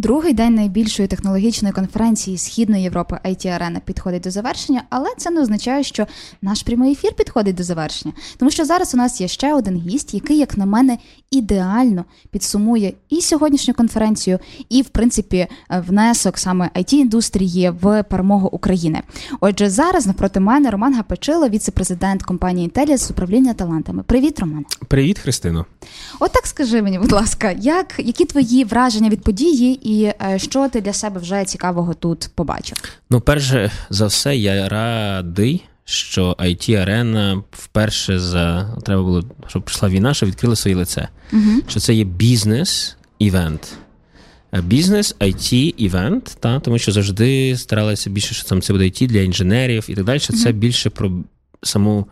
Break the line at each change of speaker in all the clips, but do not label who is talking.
Другий день найбільшої технологічної конференції Східної Європи IT Arena підходить до завершення, але це не означає, що наш прямий ефір підходить до завершення. Тому що зараз у нас є ще один гість, який, як на мене, ідеально підсумує і сьогоднішню конференцію, і в принципі внесок саме it індустрії в перемогу України. Отже, зараз навпроти мене Роман Гапечило, віце-президент компанії Інтеліс з управління талантами. Привіт, Роман.
Привіт, Христино.
От так скажи мені, будь ласка, як які твої враження від події? І е, що ти для себе вже цікавого тут побачив?
Ну, перше за все, я радий, що it арена вперше за треба було, щоб прийшла війна, що відкрили своє лице. Угу. Що це є бізнес-івент. Бізнес, IT, івент, та, тому що завжди старалися більше, що там це буде IT для інженерів і так далі. Що Це більше про саму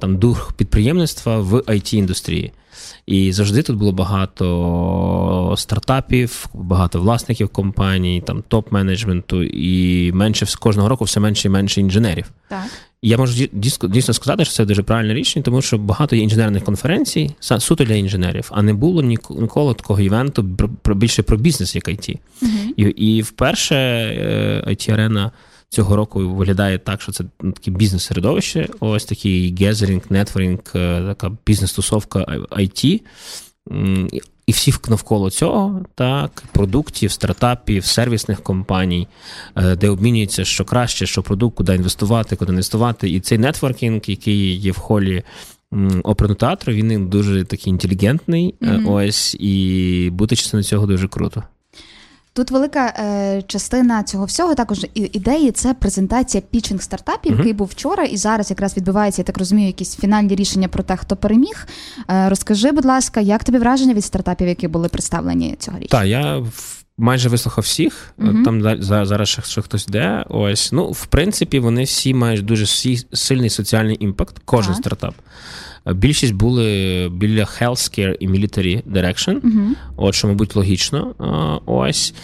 там дух підприємництва в it індустрії і завжди тут було багато стартапів, багато власників компаній, там топ-менеджменту, і менше кожного року все менше і менше інженерів.
Так.
Я можу дійсно сказати, що це дуже правильне рішення, тому що багато є інженерних конференцій суто для інженерів, а не було ніколи такого івенту більше про бізнес, як IT. uh І і вперше it е, арена цього року виглядає так, що це таке бізнес-середовище. Ось такий гезерінг, нетворінг, така бізнес-тусовка IT. І всі навколо цього, так, продуктів, стартапів, сервісних компаній, е, де обмінюється що краще, що продукт, куди інвестувати, куди інвестувати. І цей нетворкінг, який є в холі оперного театру, він дуже такий інтелігентний. Mm-hmm. Ось і бути частиною цього дуже круто.
Тут велика е, частина цього всього також ідеї це презентація пічинг стартапів, uh-huh. який був вчора, і зараз якраз відбувається, я так розумію, якісь фінальні рішення про те, хто переміг. Е, розкажи, будь ласка, як тобі враження від стартапів, які були представлені цього річ?
Так, я майже вислухав всіх. Uh-huh. Там зараз ще хтось йде. Ось ну в принципі, вони всі мають дуже сильний соціальний імпакт. Кожен uh-huh. стартап. Більшість були біля healthcare і military direction, uh-huh. от що, мабуть, логічно. Ось.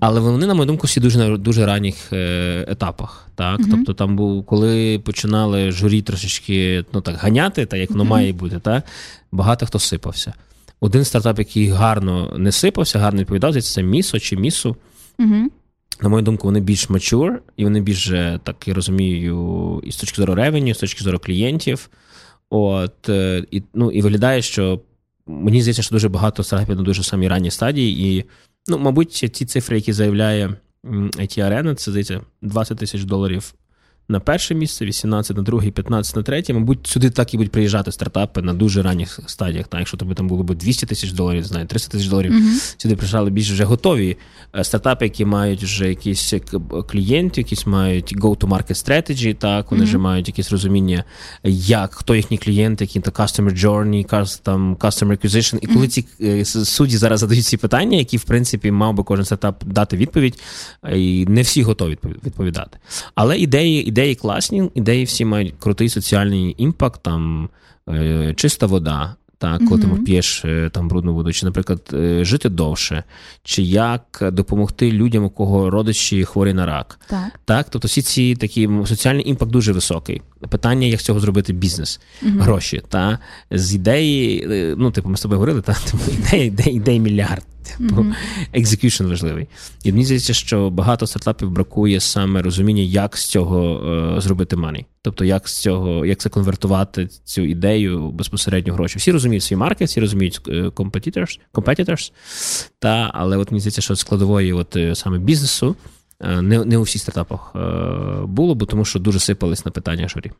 Але вони, на мою думку, всі дуже на дуже ранніх е, етапах. Так? Uh-huh. Тобто, там був, коли починали журі трошечки ну, так, ганяти, так як воно uh-huh. має бути, так? багато хто сипався. Один стартап, який гарно не сипався, гарно відповідав, це Місо чи Місу. Uh-huh. На мою думку, вони більш mature, і вони більш, так я розумію, і з точки зору ревеню, і з точки зору клієнтів. От, е, і ну, і виглядає, що мені здається, що дуже багато стартапів на дуже самій ранній стадії. І, ну, мабуть, ті цифри, які заявляє IT Arena, це здається 20 тисяч доларів на перше місце, 18 на друге, 15 на третє. Мабуть, сюди так і будуть приїжджати стартапи на дуже ранніх стадіях. Так, Якщо тобі там було б 200 тисяч доларів, знає, 300 тисяч доларів, uh-huh. сюди приїжджали більш вже готові е, стартапи, які мають вже якісь клієнтів, якісь мають go-to-market strategy, так, вони uh-huh. вже мають якесь розуміння, як, хто їхні клієнти, які то customer journey, там, customer acquisition. І коли ці е, судді зараз задають ці питання, які, в принципі, мав би кожен стартап дати відповідь, і не всі готові відповідати. Але ідеї ідеї класні, ідеї всі мають крутий соціальний impact, там е, чиста вода. Так, коли mm-hmm. ти п'єш е, там брудну воду, чи, наприклад, е, жити довше, чи як допомогти людям, у кого родичі хворі на рак.
Так.
так, Тобто всі ці такі соціальний impact дуже високий. Питання, як з цього зробити бізнес, mm-hmm. гроші. Та з ідеї, ну, типу, ми з тобою говорили, та типу, ідеї, ідеї, ідеї мільярд. Типу, execution важливий. І мені здається, що багато стартапів бракує саме розуміння, як з цього е, зробити money. Тобто, як з цього, як це конвертувати цю ідею безпосередньо гроші. Всі розуміють свій market, всі розуміють е, competitors, competitors, та, але от мені здається, що складової от е, саме бізнесу е, не не у всіх стартапах було, бо тому що дуже сипались на питання журі.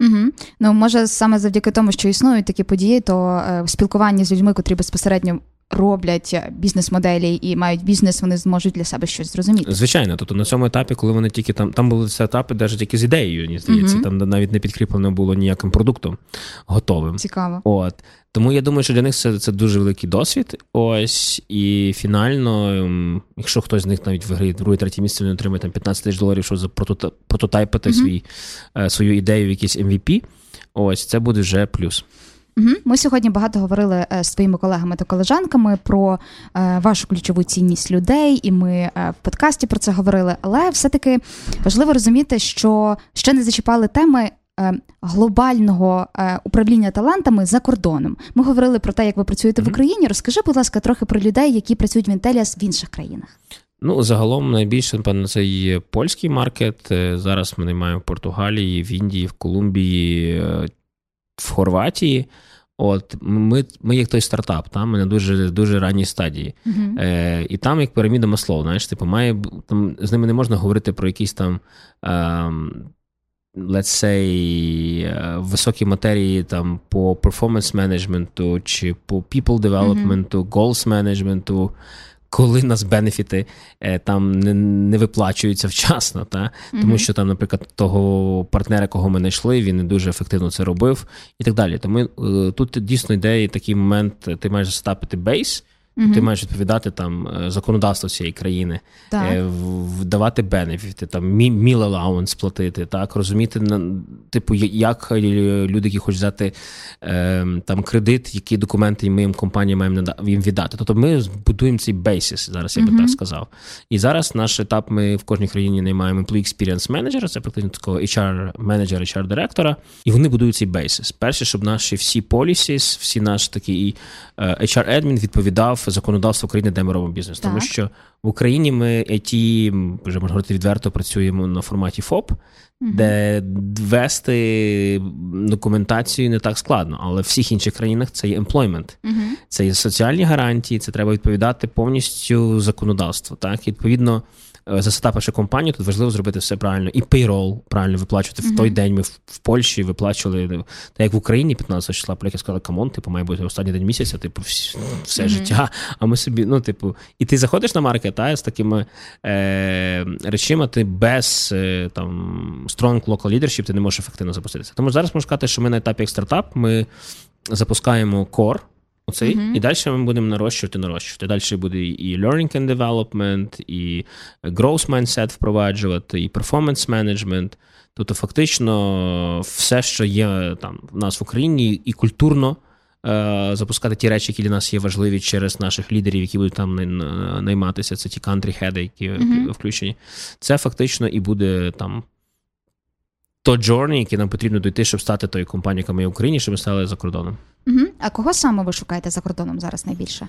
Угу. Ну може саме завдяки тому, що існують такі події, то в спілкуванні з людьми, котрі безпосередньо роблять бізнес-моделі і мають бізнес, вони зможуть для себе щось зрозуміти.
Звичайно, тобто на цьому етапі, коли вони тільки там там були сетапи, навіть тільки з ідеєю, мені здається, uh-huh. там навіть не підкріплено було ніяким продуктом готовим.
Цікаво.
От тому я думаю, що для них це це дуже великий досвід. Ось і фінально, ем, якщо хтось з них навіть виграє друге, третє місце, він отримає там 15 тисяч доларів, щоб прототайпити uh-huh. свій е, свою ідею в якийсь MVP, Ось це буде вже плюс.
Угу. Ми сьогодні багато говорили е, з твоїми колегами та колежанками про е, вашу ключову цінність людей, і ми е, в подкасті про це говорили. Але все-таки важливо розуміти, що ще не зачіпали теми. Е, глобального е, управління талантами за кордоном ми говорили про те, як ви працюєте mm-hmm. в Україні. Розкажи, будь ласка, трохи про людей, які працюють в Інтеліас в інших країнах.
Ну, загалом найбільше, напевно, це є польський маркет. Зараз ми наймаємо в Португалії, в Індії, в Колумбії, в Хорватії. От ми ми як той стартап, там ми на дуже дуже ранній стадії. Uh-huh. Е, І там як піраміда масло, знаєш, типу, має там з ними не можна говорити про якісь там. Е, let's say, е, високі матерії там по performance менеджменту чи по people development, uh-huh. goals менеджменту коли нас бенефіти е, там не не виплачуються вчасно, та? Mm-hmm. тому що там, наприклад, того партнера, кого ми знайшли, він не дуже ефективно це робив, і так далі. Тому е, тут дійсно йде такий момент, ти маєш засетапити base. Угу. Ти маєш відповідати там е, законодавство цієї країни, так. давати бенефіти, там meal allowance платити, так розуміти типу, як люди, які хочуть взяти ем, там кредит, які документи ми їм компанія маємо їм віддати. Тобто ми будуємо цей basis, зараз я би угу. так сказав. І зараз наш етап ми в кожній країні наймаємо Employee Experience Manager, це практично такого HR менеджера, HR директора, і вони будують цей бейсис. Перше, щоб наші всі полісіс, всі наш такий HR admin відповідав законодавство України, де ми робимо бізнес. Так. Тому що в Україні ми IT, вже можна говорити відверто, працюємо на форматі ФОП, де ввести документацію не так складно. Але в всіх інших країнах це є employment. Угу. це є соціальні гарантії, це треба відповідати повністю законодавству. Так, і відповідно. Е, засетапивши компанію, тут важливо зробити все правильно. І payroll правильно виплачувати. Mm-hmm. В той день ми в, в Польщі виплачували, так як в Україні 15 числа, поляки сказали, come on, типу, має бути останній день місяця, типу, все mm-hmm. життя. А ми собі, ну, типу, і ти заходиш на market, та, з такими е, речима, ти без е, там strong local leadership ти не можеш ефективно запуститися. Тому зараз можна сказати, що ми на етапі як стартап, ми запускаємо core, Оцей, uh-huh. і далі ми будемо нарощувати, нарощувати. Далі буде і learning and development, і growth mindset впроваджувати, і performance management. Тобто, фактично, все, що є там в нас в Україні, і культурно е, запускати ті речі, які для нас є важливі через наших лідерів, які будуть там найматися. Це ті country head, які uh-huh. включені. Це фактично і буде там то джорні, яке нам потрібно дойти, щоб стати тою компанією, яка ми в Україні, щоб ми стали за кордоном.
Угу. А кого саме ви шукаєте за кордоном зараз найбільше?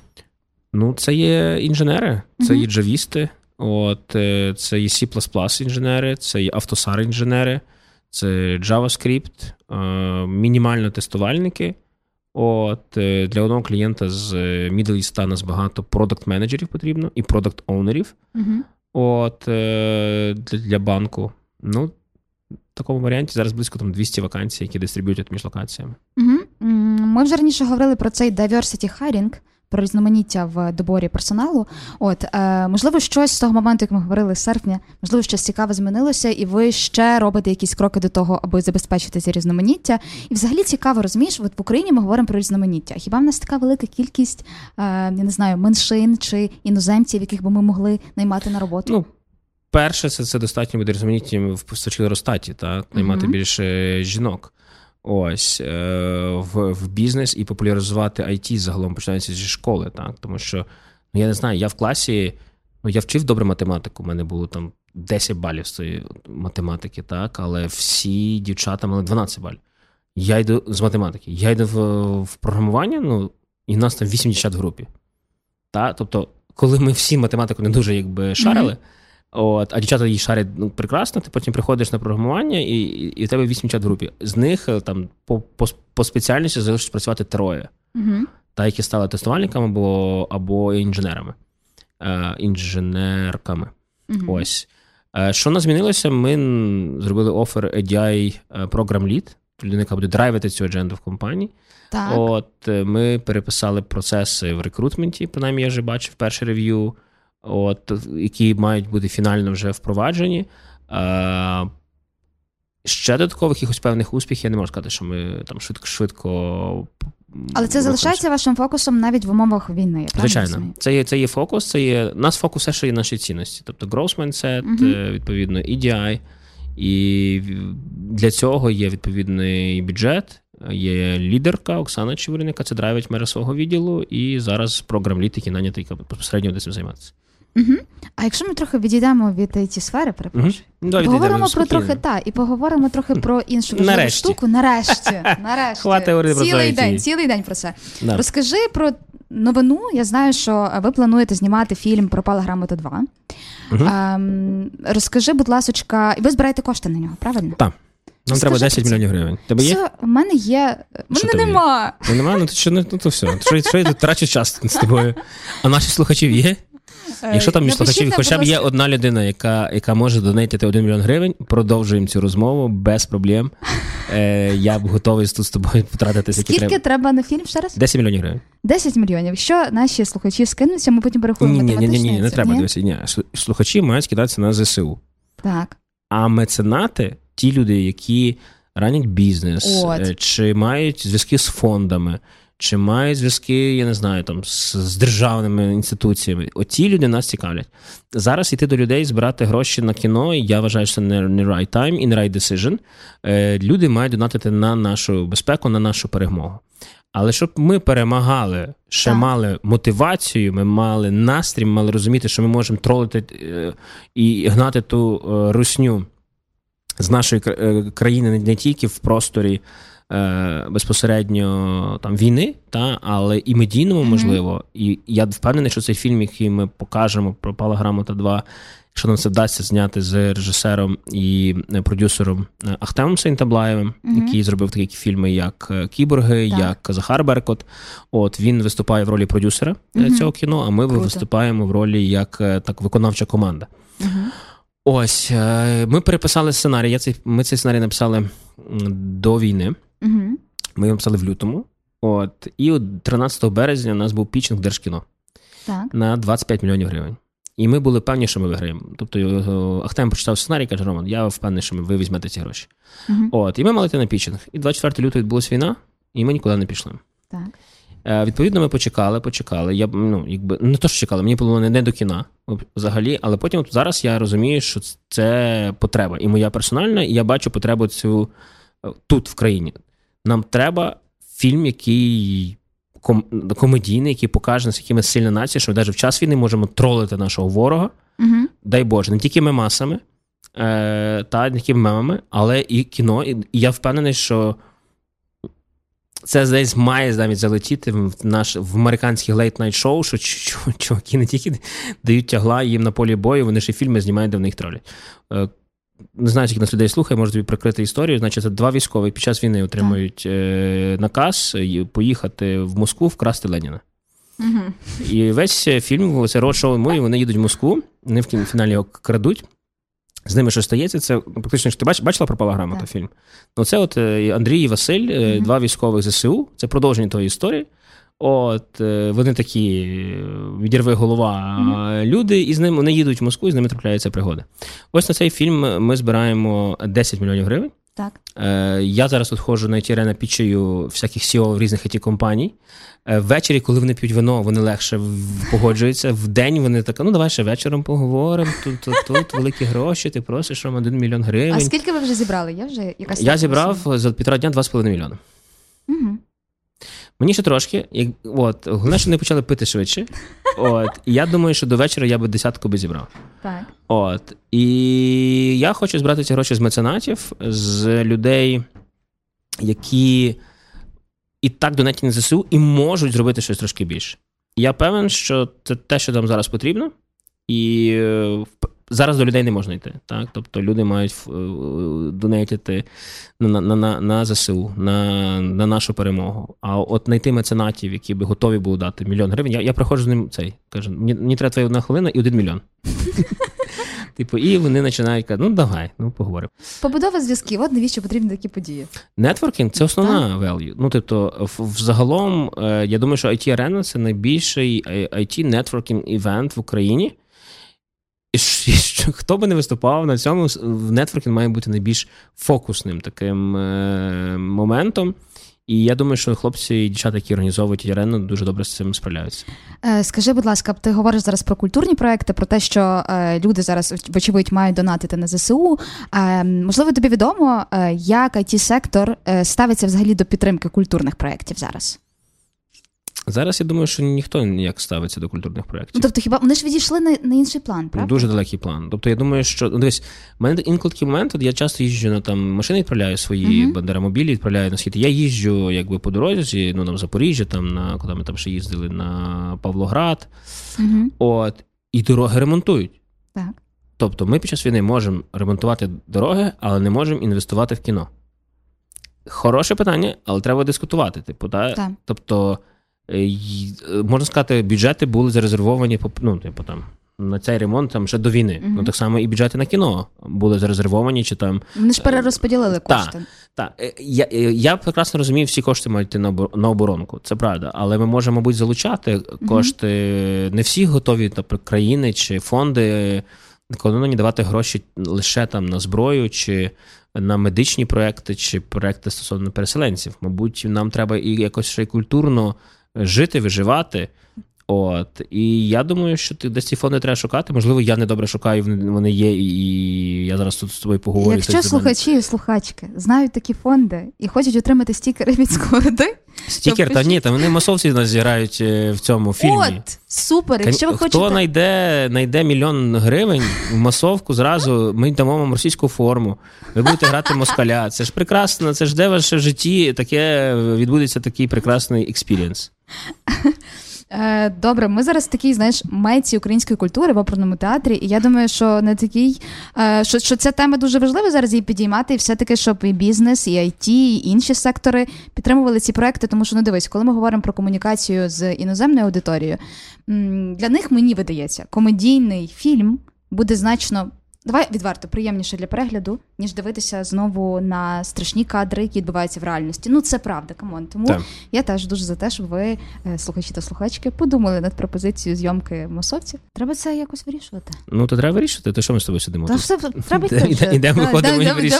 Ну, це є інженери, це угу. є джавісти, от, е, це є C інженери, це є автосар інженери, це JavaScript, е, мінімально тестувальники. От е, Для одного клієнта з Middle East нас багато продакт-менеджерів потрібно і продакт-оунерів. Угу. От Для банку. Ну, в такому варіанті зараз близько там 200 вакансій, які дистриб'ютять між локаціями.
Угу. Ми вже раніше говорили про цей diversity hiring, про різноманіття в доборі персоналу. От е, можливо, щось з того моменту, як ми говорили з серпня, можливо, щось цікаве змінилося, і ви ще робите якісь кроки до того, аби забезпечити ці різноманіття. І взагалі цікаво розумієш, от в Україні ми говоримо про різноманіття. Хіба в нас така велика кількість е, я не знаю меншин чи іноземців, яких би ми могли наймати на роботу?
Ну, Перше, це це достатньо буде різноманіттям в Ростаті, та наймати uh-huh. більше жінок. Ось е, в в бізнес і популяризувати IT загалом починається зі школи, так тому що ну я не знаю, я в класі, ну я вчив добре математику. У мене було там 10 балів з цієї математики, так, але всі дівчата мали 12 балів. Я йду з математики, я йду в, в програмування, ну і нас там 8 дівчат в групі. Та? Тобто, коли ми всі математику не дуже якби шарили. Mm-hmm. От, А дівчата її шарять ну, прекрасно, ти потім приходиш на програмування, і і в тебе вісім чат в групі. З них е, там по по, по спеціальності залишиться працювати троє, uh та які стали тестувальниками або або інженерами, е, інженерками. uh Ось. Е, що нас змінилося? Ми зробили офер ADI Program Lead, людина, яка буде драйвити цю адженду в компанії. Так. От е, Ми переписали процеси в рекрутменті, принаймні я вже бачив перший рев'ю от, які мають бути фінально вже впроваджені. Е, Ще додаткових якихось певних успіхів я не можу сказати, що ми там швидко швидко.
Але це залишається вашим фокусом навіть в умовах війни.
Звичайно, це є це є фокус, це є нас фокус все, що є наші цінності. Тобто growth mindset, uh відповідно, EDI. І для цього є відповідний бюджет, є лідерка Оксана Чевирин, яка це драйвить мера свого відділу, і зараз програм літ, який нанятий безпосередньо буде цим займатися.
Угу. А якщо ми трохи відійдемо від цієї сфери, перепрошую, угу. поговоримо про трохи та, і поговоримо трохи про іншу важливу штуку. Нарешті, нарешті. цілий день, цілий день про це. Да. Розкажи про новину. Я знаю, що ви плануєте знімати фільм Пропала грамота 2. Угу. А, розкажи, будь ласочка, ви збираєте кошти на нього, правильно?
Так. Нам треба 10 мільйонів гривень. Тебе є? Все,
У мене є. У мене нема.
Нема? Ну то що ну, то все. Що, що я тут трачу час з тобою? А наші слухачів є? Е, Якщо там між слухачів, хоча б є одна людина, яка яка може донатити 1 мільйон гривень, продовжуємо цю розмову без проблем. Е, Я б готовий тут з тобою потратити
Скільки треба. треба на фільм ще раз?
10 мільйонів гривень.
10 мільйонів. Якщо наші слухачі скинуться, ми потім порахуємо.
Ні, ні, ні, ні, не треба дивитися. Ні. Слухачі мають скидатися на ЗСУ.
Так.
А меценати, ті люди, які ранять бізнес, От. Е, чи мають зв'язки з фондами, чи мають зв'язки, я не знаю, там з, з державними інституціями. Оці люди нас цікавлять. Зараз йти до людей, збирати гроші на кіно, я вважаю, що це не, не right time і не right decision. Е, Люди мають донатити на нашу безпеку, на нашу перемогу. Але щоб ми перемагали, ще так. мали мотивацію, ми мали настрій, ми мали розуміти, що ми можемо тролити е, і гнати ту е, русню з нашої е, країни не тільки в просторі е, безпосередньо там війни, та але і медійному можливо. І я впевнений, що цей фільм, який ми покажемо про Пала Грамота 2, Якщо нам це вдасться зняти з режисером і продюсером Ахтемом Сейнтаблаєвим, mm-hmm. який зробив такі фільми, як Кіборги, так. як Захар Беркот. От він виступає в ролі продюсера mm-hmm. цього кіно. А ми Круто. виступаємо в ролі як так виконавча команда. Mm-hmm. Ось е, ми переписали сценарій. Я цей, Ми цей сценарій написали до війни. Угу. Ми його написали в лютому. От, І от 13 березня у нас був пічинг в Держкіно так. на 25 мільйонів гривень. І ми були певні, що ми виграємо. Тобто Ахтем прочитав сценарій каже: Роман, я впевнений, що ви візьмете ці гроші. Угу. От, І ми мали йти на пічинг. І 24 лютого відбулася війна, і ми нікуди не пішли.
Так.
Е, відповідно, ми почекали, почекали. Я ну, якби не то, що чекали, мені було не до кіна взагалі, але потім от зараз я розумію, що це потреба. І моя персональна, і я бачу потребу цю е, тут, в країні. Нам треба фільм, який ком- комедійний, який покаже, наскільки ми сильна нація, що ми навіть в час війни можемо тролити нашого ворога. Угу. Дай Боже, не тільки мемасами, е, та не тільки мемами, але і кіно. І я впевнений, що це десь має навіть залетіти в наш в американських late-night шоу, що чуваки не тільки дають тягла їм на полі бою, вони ще фільми знімають, де в них тролять. Е, не знаю, скільки нас людей слухає, можу тобі прикольну історію. Значить, це два військові під час війни отримують е, наказ поїхати в Москву вкрасти Леніна. Угу. І весь фільм, це род-шоу мові, вони їдуть в Москву, вони в фіналі його крадуть з ними що стається, це практично ти бач, бачила пропала грамота так. фільм? Ну, це от е, Андрій і Василь, mm-hmm. два військових ЗСУ, це продовження тої історії. От е, вони такі відірви голова mm-hmm. люди, і з ними вони їдуть в Москву, і з ними трапляються пригоди. Ось на цей фільм ми збираємо 10 мільйонів гривень.
Так.
Е, Я зараз от ходжу на Тірена пічею всяких CEO різних it компаній. Е, ввечері, коли вони п'ють вино, вони легше погоджуються. В день вони так, ну давай ще вечором поговоримо. Тут тут, тут великі гроші, ти просиш вам один мільйон гривень. А
скільки ви вже зібрали? Я вже якась
Я зібрав за півтора дня 2,5 мільйона. Мені ще трошки, як, от, головне, що вони почали пити швидше. От, І я думаю, що до вечора я би десятку би зібрав.
Так.
От. І я хочу збирати ці гроші з меценатів, з людей, які і так донатять на ЗСУ, і можуть зробити щось трошки більше. Я певен, що це те, що нам зараз потрібно, і е, зараз до людей не можна йти. Так? Тобто люди мають е, донатити на на, на, на ЗСУ, на на нашу перемогу. А от знайти меценатів, які би готові були дати мільйон гривень. Я я приходжу з ним цей. Кажу, мені, мені треба твоя одна хвилина і один мільйон. Типу, і вони починають казати, ну давай, ну поговоримо.
Побудова зв'язків, от навіщо потрібні такі події?
Нетворкінг це основна value. Ну, тобто, взагалом, е, я думаю, що IT Arena це найбільший it нетворкінг івент в Україні. І Хто би не виступав на цьому, нетворкінг має бути найбільш фокусним таким е, моментом. І я думаю, що хлопці і дівчата, які організовують арену, дуже добре з цим справляються.
Е, скажи, будь ласка, ти говориш зараз про культурні проекти, про те, що е, люди зараз вочевидь мають донатити на ЗСУ. Можливо, тобі відомо, як it сектор ставиться взагалі до підтримки культурних проєктів зараз?
Зараз я думаю, що ніхто ніяк ставиться до культурних проєктів.
Ну, Тобто, хіба вони ж відійшли на на інший план, правда?
Дуже далекий план. Тобто, я думаю, що ну, дивись, в мене інколи такий момент, от я часто їжджу на там машини, відправляю свої uh-huh. бандерамобілі, відправляю на схід. Я їжджу якби по дорозі, ну там Запоріжжя, там на куди ми там ще їздили на Павлоград. Uh-huh. От, і дороги ремонтують.
Так.
Тобто ми під час війни можемо ремонтувати дороги, але не можемо інвестувати в кіно. Хороше питання, але треба дискутувати. Типу, да?
Так.
Тобто, можна сказати, бюджети були зарезервовані ну, типу, там, на цей ремонт там ще до війни.
Угу.
Ну так само і бюджети на кіно були зарезервовані. чи там...
Вони ж перерозподілили кошти.
Так. Е, я я прекрасно розумію, всі кошти мають йти на оборонку, це правда. Але ми можемо, мабуть, залучати кошти. Угу. Не всі готові тобто, країни чи фонди економні давати гроші лише там на зброю, чи на медичні проекти, чи проекти стосовно переселенців. Мабуть, нам треба і якось ще й культурно жити, виживати. От і я думаю, що ти десь ці фонди треба шукати. Можливо, я не добре шукаю, вони є, і я зараз тут з тобою поговорю.
Якщо слухачі і слухачки знають такі фонди і хочуть отримати стікери від Сковороди,
Стікер, та ні, та вони масовці нас зіграють е, в цьому фільмі.
От, супер. Якщо ви
Хто
хочете...
знайде знайде мільйон гривень в масовку, зразу ми дамо вам російську форму. Ви будете грати москаля. Це ж прекрасно, це ж де ваше в житті таке відбудеться такий прекрасний experience.
Е, добре, ми зараз такий, знаєш, митці української культури в оперному театрі, і я думаю, що не такий, е, що що ця тема дуже важлива зараз її підіймати, і все-таки, щоб і бізнес, і IT, і інші сектори підтримували ці проекти. Тому що ну дивись, коли ми говоримо про комунікацію з іноземною аудиторією, для них мені видається, комедійний фільм буде значно Давай відверто приємніше для перегляду, ніж дивитися знову на страшні кадри, які відбуваються в реальності. Ну це правда, come on. Тому так. я теж дуже за те, щоб ви, е, слухачі та слухачки, подумали над пропозицією зйомки масовців. Треба це якось вирішувати.
Ну то треба вирішити. То що ми з тобою сидимо?
Та все треба
Ідемо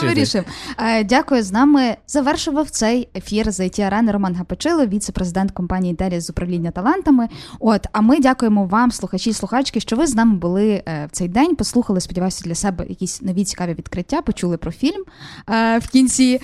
вирішуємо.
Е, дякую з нами. Завершував цей ефір з it арени Роман Гапачило, віце-президент компанії Делі з управління талантами. От а ми дякуємо вам, слухачі і слухачки, що ви з нами були е, в цей день. Послухали, сподіваюся, для себе якісь нові цікаві відкриття, почули про фільм е, в кінці.